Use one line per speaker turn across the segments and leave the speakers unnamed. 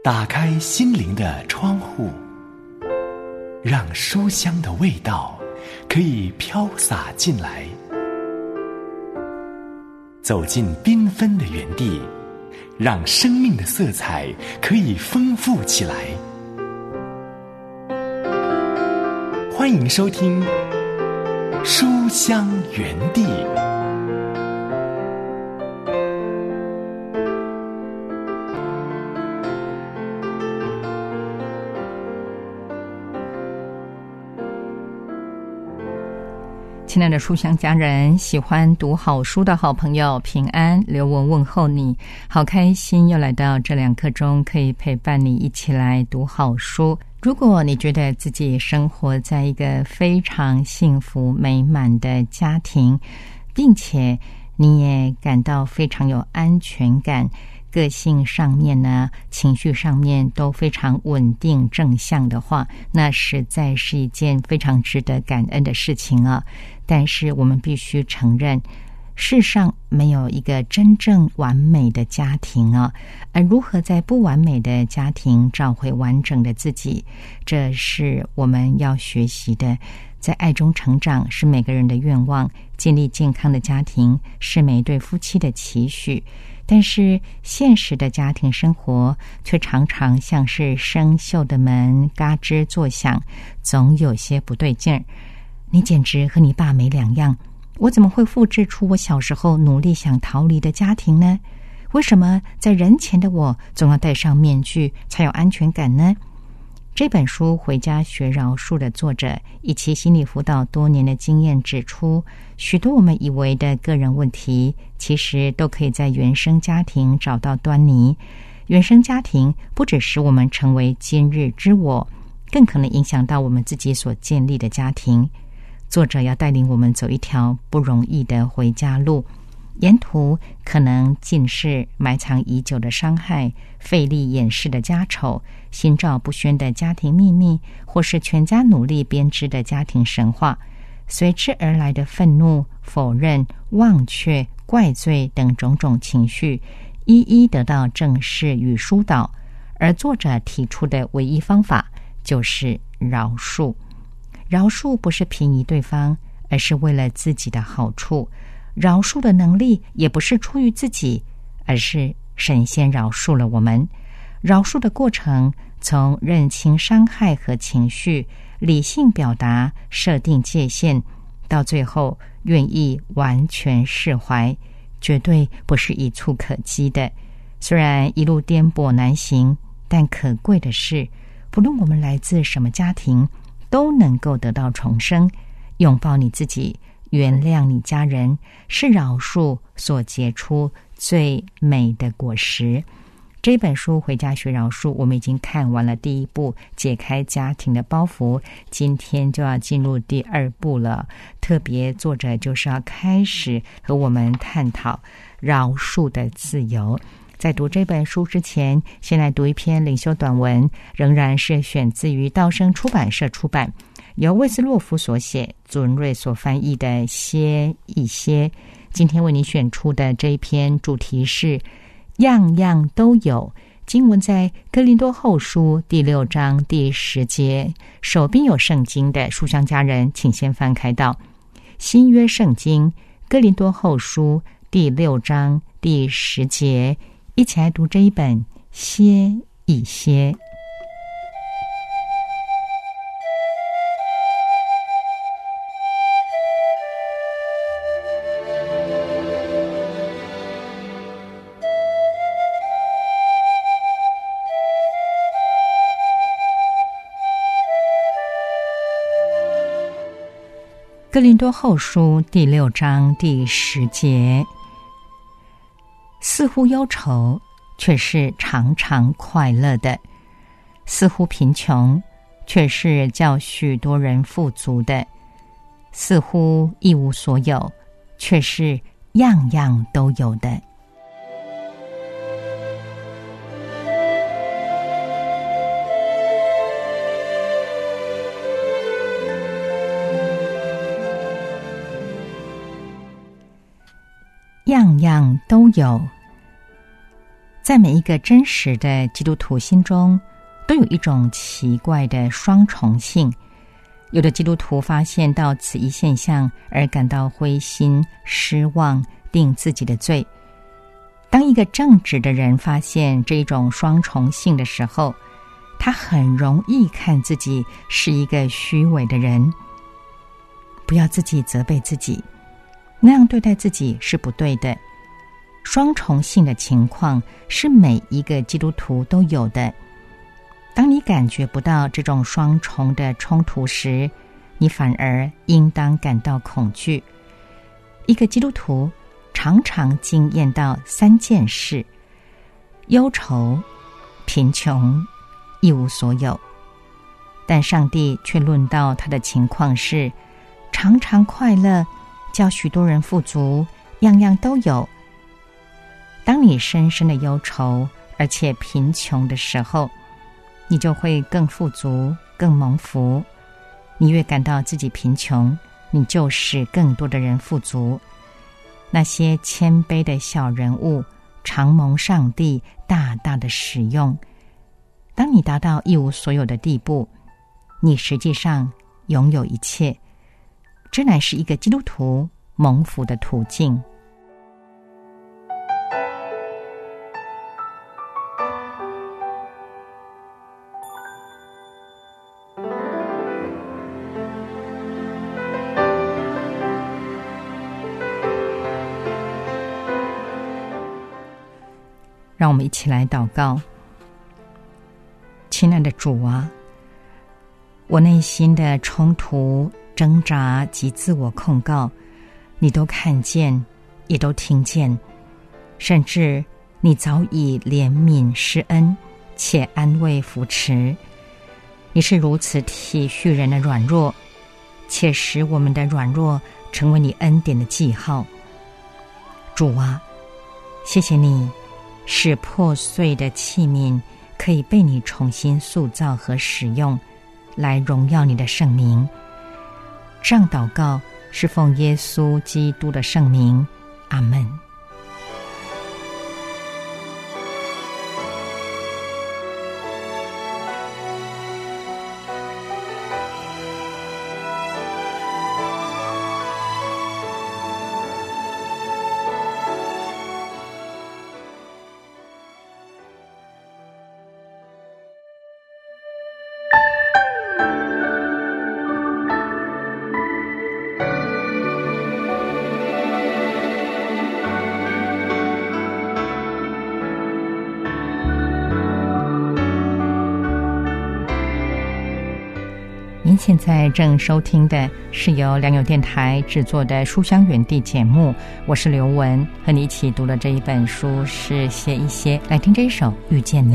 打开心灵的窗户，让书香的味道可以飘洒进来。走进缤纷的园地，让生命的色彩可以丰富起来。欢迎收听《书香园地》。
亲爱的书香家人，喜欢读好书的好朋友，平安，刘文问候你，好开心又来到这两刻钟，可以陪伴你一起来读好书。如果你觉得自己生活在一个非常幸福美满的家庭，并且你也感到非常有安全感。个性上面呢，情绪上面都非常稳定正向的话，那实在是一件非常值得感恩的事情啊！但是我们必须承认，世上没有一个真正完美的家庭啊！而如何在不完美的家庭找回完整的自己，这是我们要学习的。在爱中成长是每个人的愿望，建立健康的家庭是每对夫妻的期许。但是现实的家庭生活却常常像是生锈的门，嘎吱作响，总有些不对劲儿。你简直和你爸没两样，我怎么会复制出我小时候努力想逃离的家庭呢？为什么在人前的我总要戴上面具才有安全感呢？这本书《回家学饶恕》的作者以其心理辅导多年的经验指出，许多我们以为的个人问题，其实都可以在原生家庭找到端倪。原生家庭不只使我们成为今日之我，更可能影响到我们自己所建立的家庭。作者要带领我们走一条不容易的回家路。沿途可能尽是埋藏已久的伤害、费力掩饰的家丑、心照不宣的家庭秘密，或是全家努力编织的家庭神话。随之而来的愤怒、否认、忘却、怪罪等种种情绪，一一得到正视与疏导。而作者提出的唯一方法就是饶恕。饶恕不是便宜对方，而是为了自己的好处。饶恕的能力也不是出于自己，而是神仙饶恕了我们。饶恕的过程，从认清伤害和情绪，理性表达，设定界限，到最后愿意完全释怀，绝对不是一蹴可及的。虽然一路颠簸难行，但可贵的是，不论我们来自什么家庭，都能够得到重生。拥抱你自己。原谅你家人是饶恕所结出最美的果实。这本书《回家学饶恕》，我们已经看完了第一部，解开家庭的包袱。今天就要进入第二部了。特别作者就是要开始和我们探讨饶恕的自由。在读这本书之前，先来读一篇领袖短文，仍然是选自于道生出版社出版。由魏斯洛夫所写，祖文瑞所翻译的《歇一歇》，今天为你选出的这一篇主题是“样样都有”。经文在《哥林多后书》第六章第十节。手边有圣经的书香家人，请先翻开到新约圣经《哥林多后书》第六章第十节，一起来读这一本《歇一歇》。克林多后书第六章第十节，似乎忧愁，却是常常快乐的；似乎贫穷，却是叫许多人富足的；似乎一无所有，却是样样都有的。都有，在每一个真实的基督徒心中，都有一种奇怪的双重性。有的基督徒发现到此一现象而感到灰心失望，定自己的罪。当一个正直的人发现这种双重性的时候，他很容易看自己是一个虚伪的人。不要自己责备自己，那样对待自己是不对的。双重性的情况是每一个基督徒都有的。当你感觉不到这种双重的冲突时，你反而应当感到恐惧。一个基督徒常常经验到三件事：忧愁、贫穷、一无所有。但上帝却论到他的情况是常常快乐，叫许多人富足，样样都有。当你深深的忧愁而且贫穷的时候，你就会更富足、更蒙福。你越感到自己贫穷，你就使更多的人富足。那些谦卑的小人物，常蒙上帝大大的使用。当你达到一无所有的地步，你实际上拥有一切。这乃是一个基督徒蒙福的途径。让我们一起来祷告，亲爱的主啊，我内心的冲突、挣扎及自我控告，你都看见，也都听见，甚至你早已怜悯施恩，且安慰扶持。你是如此体恤人的软弱，且使我们的软弱成为你恩典的记号。主啊，谢谢你。使破碎的器皿可以被你重新塑造和使用，来荣耀你的圣名。这样祷告是奉耶稣基督的圣名，阿门。正收听的是由良友电台制作的《书香园地》节目，我是刘雯，和你一起读了这一本书是写一些，来听这一首《遇见你》。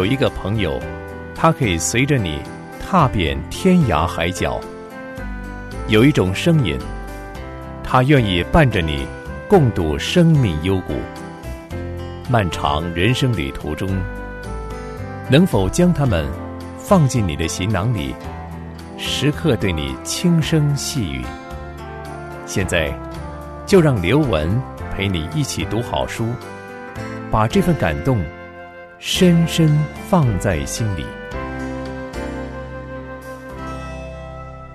有一个朋友，他可以随着你踏遍天涯海角；有一种声音，他愿意伴着你共度生命幽谷。漫长人生旅途中，能否将他们放进你的行囊里，时刻对你轻声细语？现在，就让刘文陪你一起读好书，把这份感动。深深放在心里。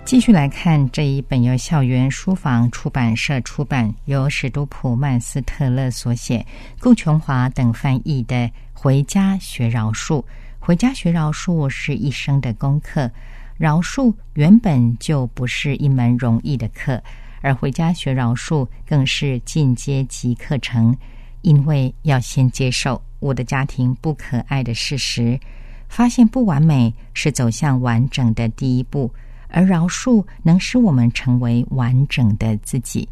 继续来看这一本由校园书房出版社出版，由史都普曼斯特勒所写，顾琼华等翻译的《回家学饶恕》。回家学饶恕是一生的功课，饶恕原本就不是一门容易的课，而回家学饶恕更是进阶级课程，因为要先接受。我的家庭不可爱的事实，发现不完美是走向完整的第一步，而饶恕能使我们成为完整的自己。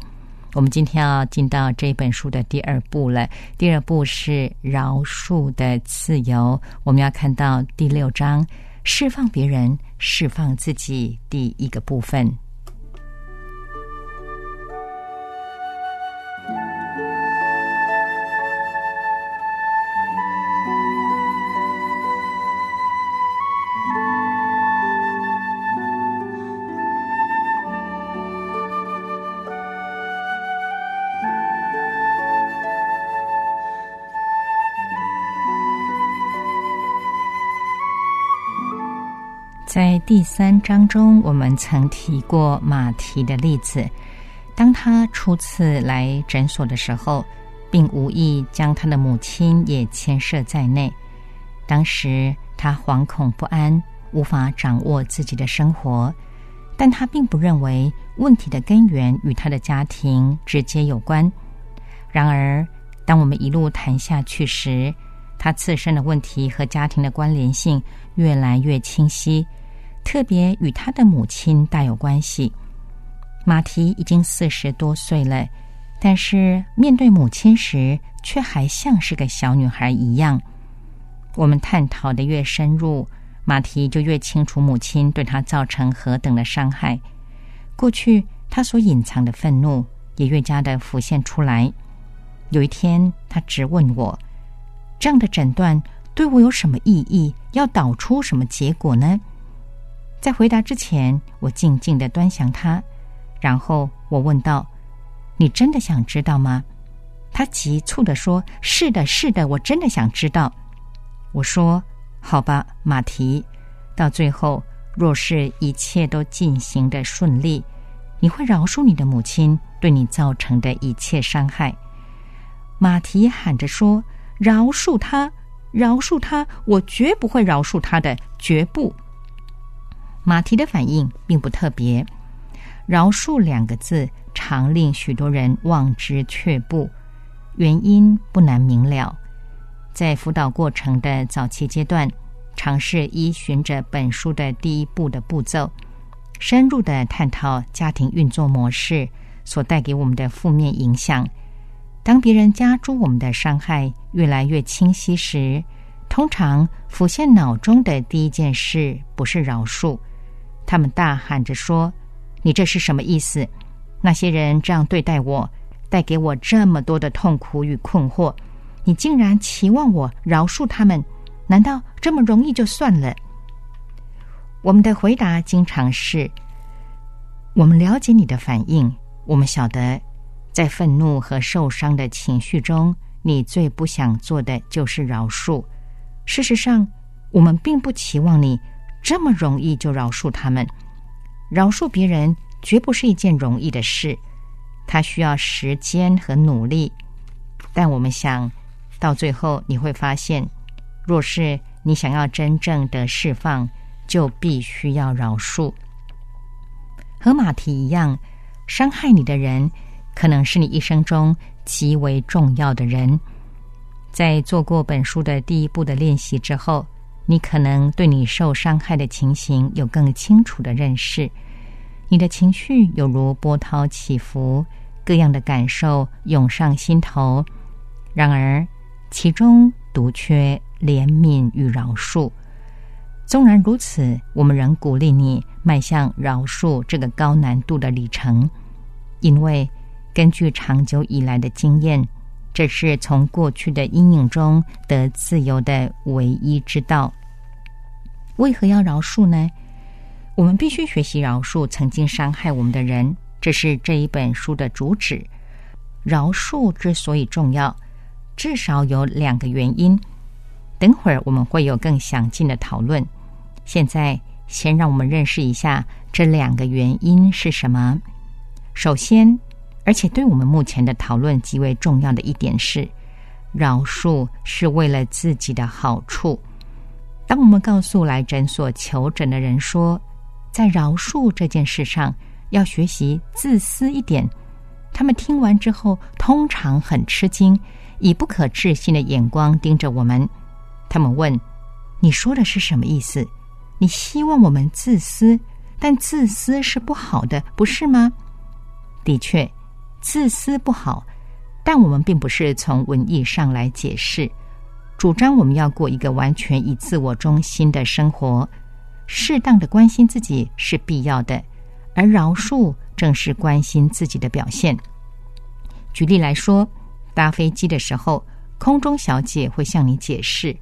我们今天要进到这本书的第二步了。第二步是饶恕的自由。我们要看到第六章，释放别人，释放自己，第一个部分。在第三章中，我们曾提过马蹄的例子。当他初次来诊所的时候，并无意将他的母亲也牵涉在内。当时他惶恐不安，无法掌握自己的生活，但他并不认为问题的根源与他的家庭直接有关。然而，当我们一路谈下去时，他自身的问题和家庭的关联性越来越清晰。特别与他的母亲大有关系。马蹄已经四十多岁了，但是面对母亲时，却还像是个小女孩一样。我们探讨的越深入，马蹄就越清楚母亲对他造成何等的伤害。过去他所隐藏的愤怒也越加的浮现出来。有一天，他直问我：“这样的诊断对我有什么意义？要导出什么结果呢？”在回答之前，我静静的端详他，然后我问道：“你真的想知道吗？”他急促的说：“是的，是的，我真的想知道。”我说：“好吧，马蹄，到最后，若是一切都进行的顺利，你会饶恕你的母亲对你造成的一切伤害。”马蹄喊着说：“饶恕他！饶恕他，我绝不会饶恕他的，绝不。马蹄的反应并不特别，饶恕两个字常令许多人望之却步，原因不难明了。在辅导过程的早期阶段，尝试依循着本书的第一步的步骤，深入的探讨家庭运作模式所带给我们的负面影响。当别人加诸我们的伤害越来越清晰时，通常浮现脑中的第一件事不是饶恕。他们大喊着说：“你这是什么意思？那些人这样对待我，带给我这么多的痛苦与困惑，你竟然期望我饶恕他们？难道这么容易就算了？”我们的回答经常是：“我们了解你的反应，我们晓得，在愤怒和受伤的情绪中，你最不想做的就是饶恕。事实上，我们并不期望你。”这么容易就饶恕他们？饶恕别人绝不是一件容易的事，它需要时间和努力。但我们想到最后，你会发现，若是你想要真正的释放，就必须要饶恕。和马蹄一样，伤害你的人，可能是你一生中极为重要的人。在做过本书的第一步的练习之后。你可能对你受伤害的情形有更清楚的认识，你的情绪有如波涛起伏，各样的感受涌上心头。然而，其中独缺怜悯与饶恕。纵然如此，我们仍鼓励你迈向饶恕这个高难度的里程，因为根据长久以来的经验。这是从过去的阴影中得自由的唯一之道。为何要饶恕呢？我们必须学习饶恕曾经伤害我们的人，这是这一本书的主旨。饶恕之所以重要，至少有两个原因。等会儿我们会有更详尽的讨论。现在，先让我们认识一下这两个原因是什么。首先。而且，对我们目前的讨论极为重要的一点是，饶恕是为了自己的好处。当我们告诉来诊所求诊的人说，在饶恕这件事上要学习自私一点，他们听完之后通常很吃惊，以不可置信的眼光盯着我们。他们问：“你说的是什么意思？你希望我们自私？但自私是不好的，不是吗？”的确。自私不好，但我们并不是从文艺上来解释，主张我们要过一个完全以自我中心的生活。适当的关心自己是必要的，而饶恕正是关心自己的表现。举例来说，搭飞机的时候，空中小姐会向你解释，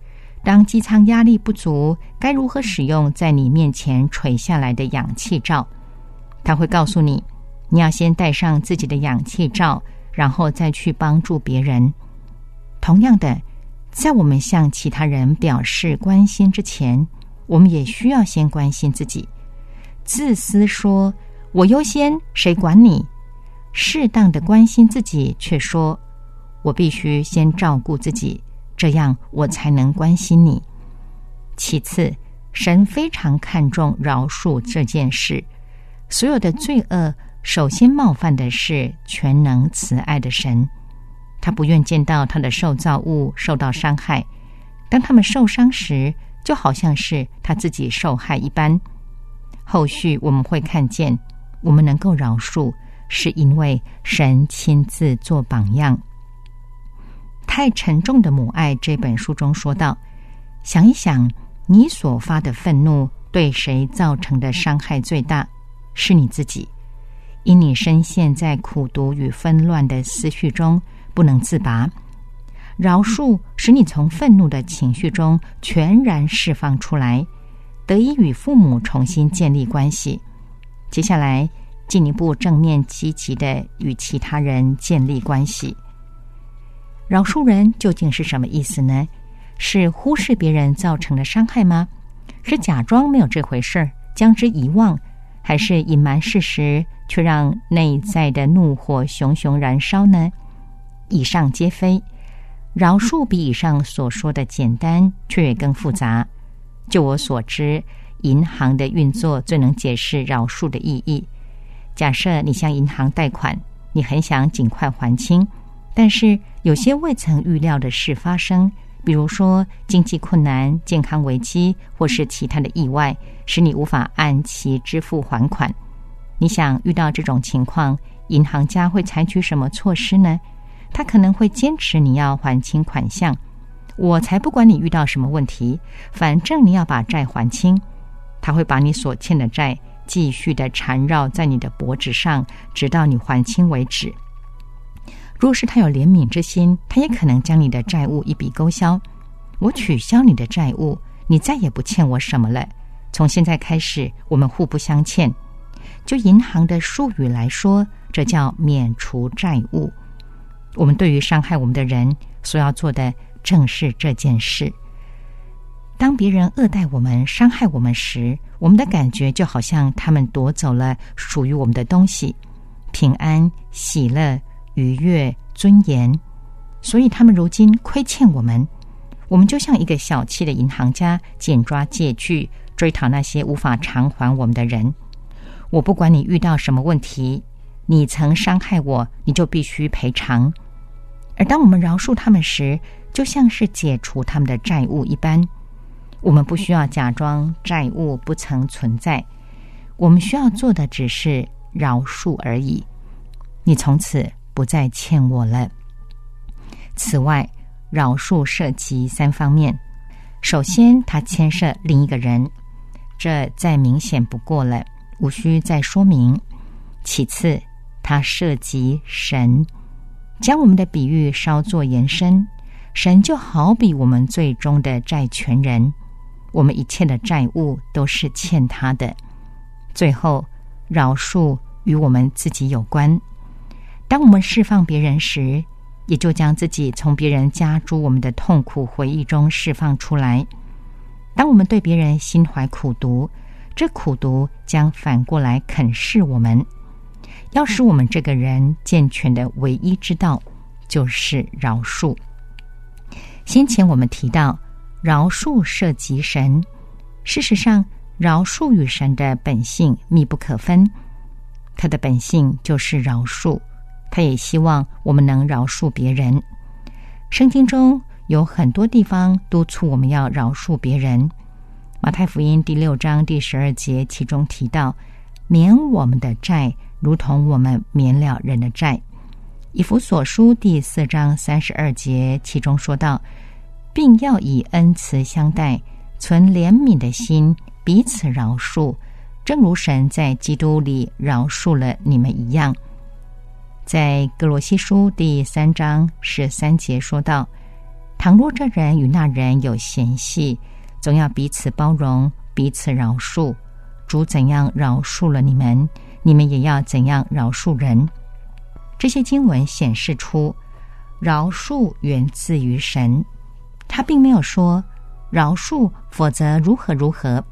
当机舱压力不足，该如何使用在你面前垂下来的氧气罩。她会告诉你。你要先戴上自己的氧气罩，然后再去帮助别人。同样的，在我们向其他人表示关心之前，我们也需要先关心自己。自私说“我优先，谁管你”；适当的关心自己，却说“我必须先照顾自己，这样我才能关心你”。其次，神非常看重饶恕这件事，所有的罪恶。首先冒犯的是全能慈爱的神，他不愿见到他的受造物受到伤害。当他们受伤时，就好像是他自己受害一般。后续我们会看见，我们能够饶恕，是因为神亲自做榜样。太沉重的母爱这本书中说道：“想一想，你所发的愤怒对谁造成的伤害最大？是你自己。”因你深陷在苦毒与纷乱的思绪中不能自拔，饶恕使你从愤怒的情绪中全然释放出来，得以与父母重新建立关系。接下来，进一步正面积极的与其他人建立关系。饶恕人究竟是什么意思呢？是忽视别人造成的伤害吗？是假装没有这回事儿，将之遗忘？还是隐瞒事实，却让内在的怒火熊熊燃烧呢？以上皆非。饶恕比以上所说的简单，却也更复杂。就我所知，银行的运作最能解释饶恕的意义。假设你向银行贷款，你很想尽快还清，但是有些未曾预料的事发生，比如说经济困难、健康危机，或是其他的意外，使你无法按期支付还款。你想遇到这种情况，银行家会采取什么措施呢？他可能会坚持你要还清款项。我才不管你遇到什么问题，反正你要把债还清。他会把你所欠的债继续的缠绕在你的脖子上，直到你还清为止。若是他有怜悯之心，他也可能将你的债务一笔勾销。我取消你的债务，你再也不欠我什么了。从现在开始，我们互不相欠。就银行的术语来说，这叫免除债务。我们对于伤害我们的人所要做的。正是这件事。当别人恶待我们、伤害我们时，我们的感觉就好像他们夺走了属于我们的东西——平安、喜乐、愉悦、尊严。所以他们如今亏欠我们，我们就像一个小气的银行家，紧抓借据，追讨那些无法偿还我们的人。我不管你遇到什么问题，你曾伤害我，你就必须赔偿。而当我们饶恕他们时，就像是解除他们的债务一般，我们不需要假装债务不曾存在，我们需要做的只是饶恕而已。你从此不再欠我了。此外，饶恕涉及三方面：首先，它牵涉另一个人，这再明显不过了，无需再说明；其次，它涉及神，将我们的比喻稍作延伸。神就好比我们最终的债权人，我们一切的债务都是欠他的。最后，饶恕与我们自己有关。当我们释放别人时，也就将自己从别人加诸我们的痛苦回忆中释放出来。当我们对别人心怀苦毒，这苦毒将反过来啃噬我们。要使我们这个人健全的唯一之道，就是饶恕。先前我们提到，饶恕涉及神。事实上，饶恕与神的本性密不可分。他的本性就是饶恕，他也希望我们能饶恕别人。圣经中有很多地方督促我们要饶恕别人。马太福音第六章第十二节，其中提到：“免我们的债，如同我们免了人的债。”以弗所书第四章三十二节，其中说到，并要以恩慈相待，存怜悯的心，彼此饶恕，正如神在基督里饶恕了你们一样。在哥罗西书第三章十三节说道：倘若这人与那人有嫌隙，总要彼此包容，彼此饶恕。主怎样饶恕了你们，你们也要怎样饶恕人。这些经文显示出，饶恕源自于神。他并没有说饶恕，否则如何如何。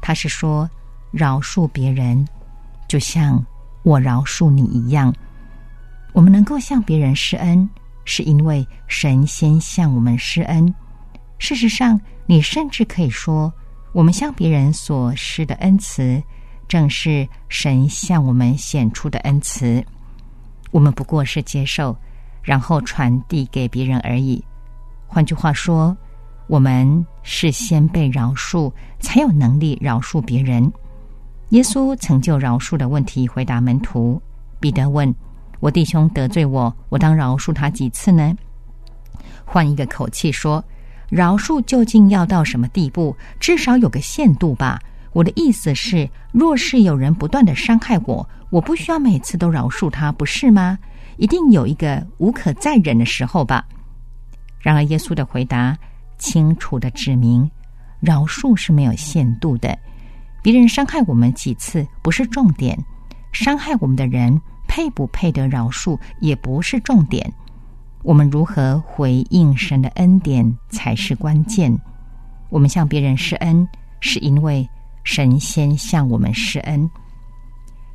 他是说饶恕别人，就像我饶恕你一样。我们能够向别人施恩，是因为神先向我们施恩。事实上，你甚至可以说，我们向别人所施的恩慈，正是神向我们显出的恩慈。我们不过是接受，然后传递给别人而已。换句话说，我们是先被饶恕，才有能力饶恕别人。耶稣曾就饶恕的问题回答门徒。彼得问：“我弟兄得罪我，我当饶恕他几次呢？”换一个口气说：“饶恕究竟要到什么地步？至少有个限度吧。”我的意思是，若是有人不断的伤害我，我不需要每次都饶恕他，不是吗？一定有一个无可再忍的时候吧。然而，耶稣的回答清楚的指明，饶恕是没有限度的。别人伤害我们几次不是重点，伤害我们的人配不配得饶恕也不是重点。我们如何回应神的恩典才是关键。我们向别人施恩，是因为。神仙向我们施恩。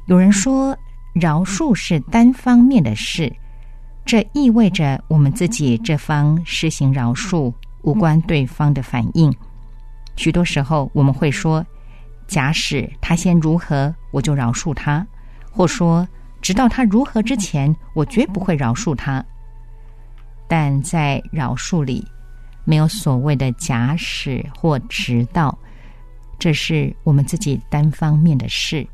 有人说饶恕是单方面的事，这意味着我们自己这方施行饶恕，无关对方的反应。许多时候，我们会说：“假使他先如何，我就饶恕他；或说，直到他如何之前，我绝不会饶恕他。”但在饶恕里，没有所谓的假使或直到，这是我们自己单方面的事。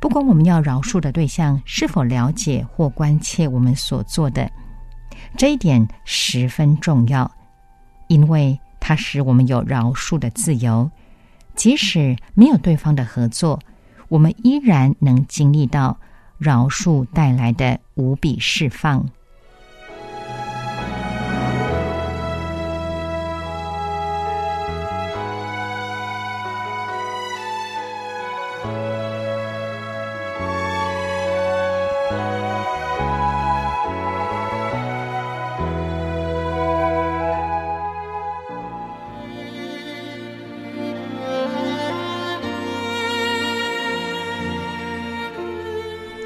不管我们要饶恕的对象是否了解或关切我们所做的，这一点十分重要，因为它使我们有饶恕的自由。即使没有对方的合作，我们依然能经历到饶恕带来的无比释放。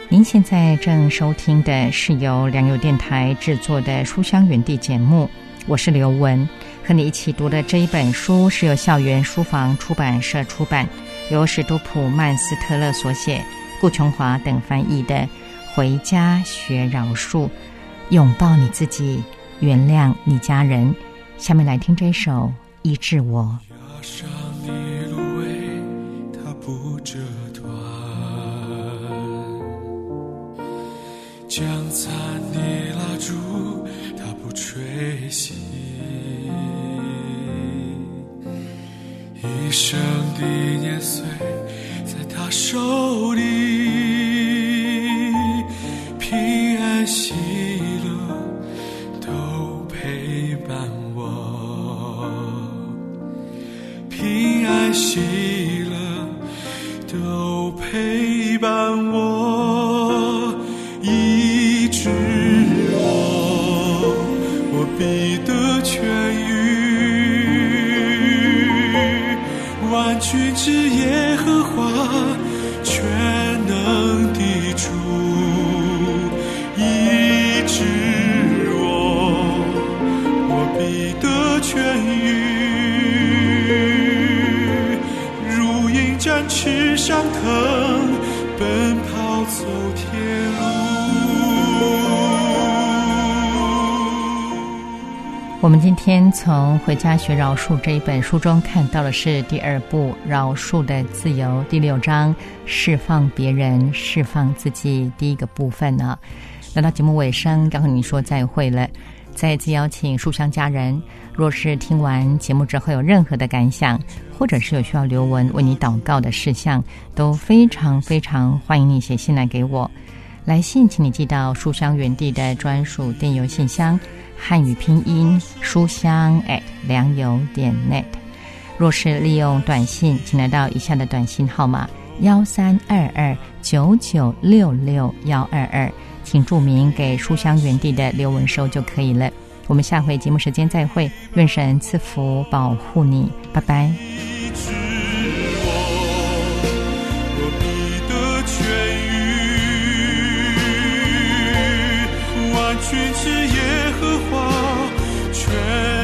您现在正收听的是由良友电台制作的《书香园地》节目，我是刘雯，和你一起读的这一本书是由校园书房出版社出版，由史都普曼斯特勒所写，顾琼华等翻译的《回家学饶恕，拥抱你自己，原谅你家人》。下面来听这首《医治我》。
将残的蜡烛，它不吹熄；一生的年岁，在他手里，平安喜乐都陪伴我，平安喜乐都陪天
从《回家学饶恕》这一本书中看到的是第二部《饶恕的自由》第六章“释放别人，释放自己”第一个部分呢。来到节目尾声，刚和你说再会了。再次邀请书香家人，若是听完节目之后有任何的感想，或者是有需要刘文为你祷告的事项，都非常非常欢迎你写信来给我。来信，请你寄到书香园地的专属电邮信箱。汉语拼音书香 at 良友点 net。若是利用短信，请来到以下的短信号码：幺三二二九九六六幺二二，请注明给书香园地的刘文收就可以了。我们下回节目时间再会，愿神赐福保护你，拜拜。去吃耶和华全